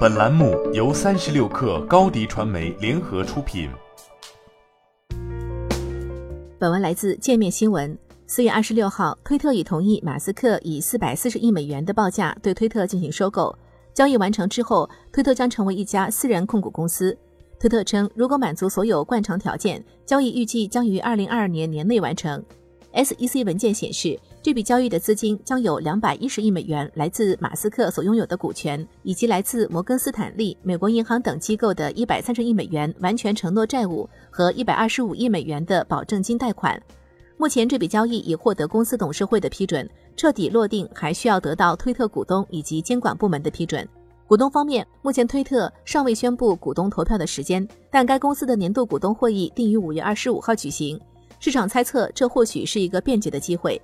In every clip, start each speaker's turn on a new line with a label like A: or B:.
A: 本栏目由三十六氪高低传媒联合出品。
B: 本文来自界面新闻。四月二十六号，推特已同意马斯克以四百四十亿美元的报价对推特进行收购。交易完成之后，推特将成为一家私人控股公司。推特称，如果满足所有惯常条件，交易预计将于二零二二年年内完成。SEC 文件显示，这笔交易的资金将有两百一十亿美元来自马斯克所拥有的股权，以及来自摩根斯坦利、美国银行等机构的一百三十亿美元完全承诺债务和一百二十五亿美元的保证金贷款。目前这笔交易已获得公司董事会的批准，彻底落定还需要得到推特股东以及监管部门的批准。股东方面，目前推特尚未宣布股东投票的时间，但该公司的年度股东会议定于五月二十五号举行。市场猜测这或许是一个便捷的机会。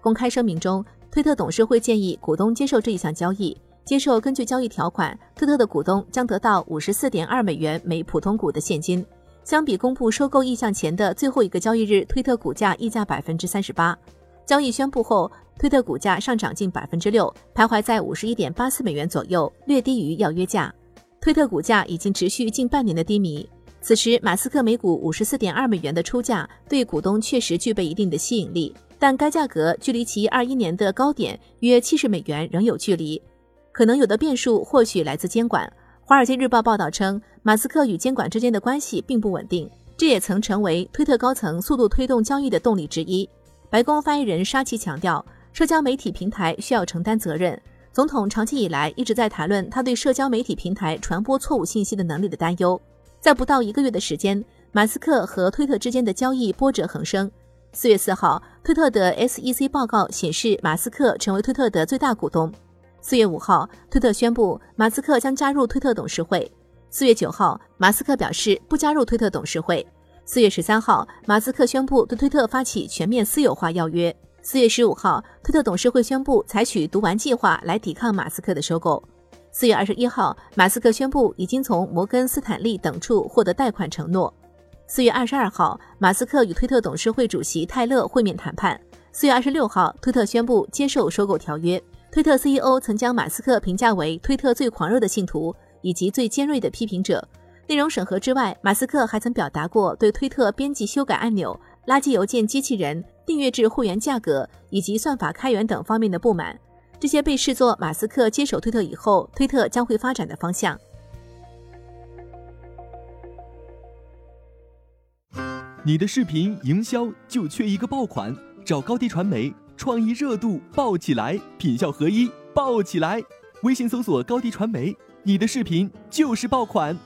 B: 公开声明中，推特董事会建议股东接受这一项交易，接受根据交易条款，推特的股东将得到五十四点二美元每普通股的现金。相比公布收购意向前的最后一个交易日，推特股价溢价百分之三十八。交易宣布后，推特股价上涨近百分之六，徘徊在五十一点八四美元左右，略低于要约价。推特股价已经持续近半年的低迷。此时，马斯克每股五十四点二美元的出价对股东确实具备一定的吸引力，但该价格距离其二一年的高点约七十美元仍有距离。可能有的变数或许来自监管。《华尔街日报》报道称，马斯克与监管之间的关系并不稳定，这也曾成为推特高层速度推动交易的动力之一。白宫发言人沙奇强调，社交媒体平台需要承担责任。总统长期以来一直在谈论他对社交媒体平台传播错误信息的能力的担忧。在不到一个月的时间，马斯克和推特之间的交易波折横生。四月四号，推特的 SEC 报告显示，马斯克成为推特的最大股东。四月五号，推特宣布马斯克将加入推特董事会。四月九号，马斯克表示不加入推特董事会。四月十三号，马斯克宣布对推特发起全面私有化要约。四月十五号，推特董事会宣布采取读完计划来抵抗马斯克的收购。四月二十一号，马斯克宣布已经从摩根斯坦利等处获得贷款承诺。四月二十二号，马斯克与推特董事会主席泰勒会面谈判。四月二十六号，推特宣布接受收购条约。推特 CEO 曾将马斯克评价为推特最狂热的信徒以及最尖锐的批评者。内容审核之外，马斯克还曾表达过对推特编辑修改按钮、垃圾邮件机器人、订阅制会员价格以及算法开源等方面的不满。这些被视作马斯克接手推特以后，推特将会发展的方向。
C: 你的视频营销就缺一个爆款，找高低传媒。创意热度爆起来，品效合一爆起来。微信搜索高低传媒，你的视频就是爆款。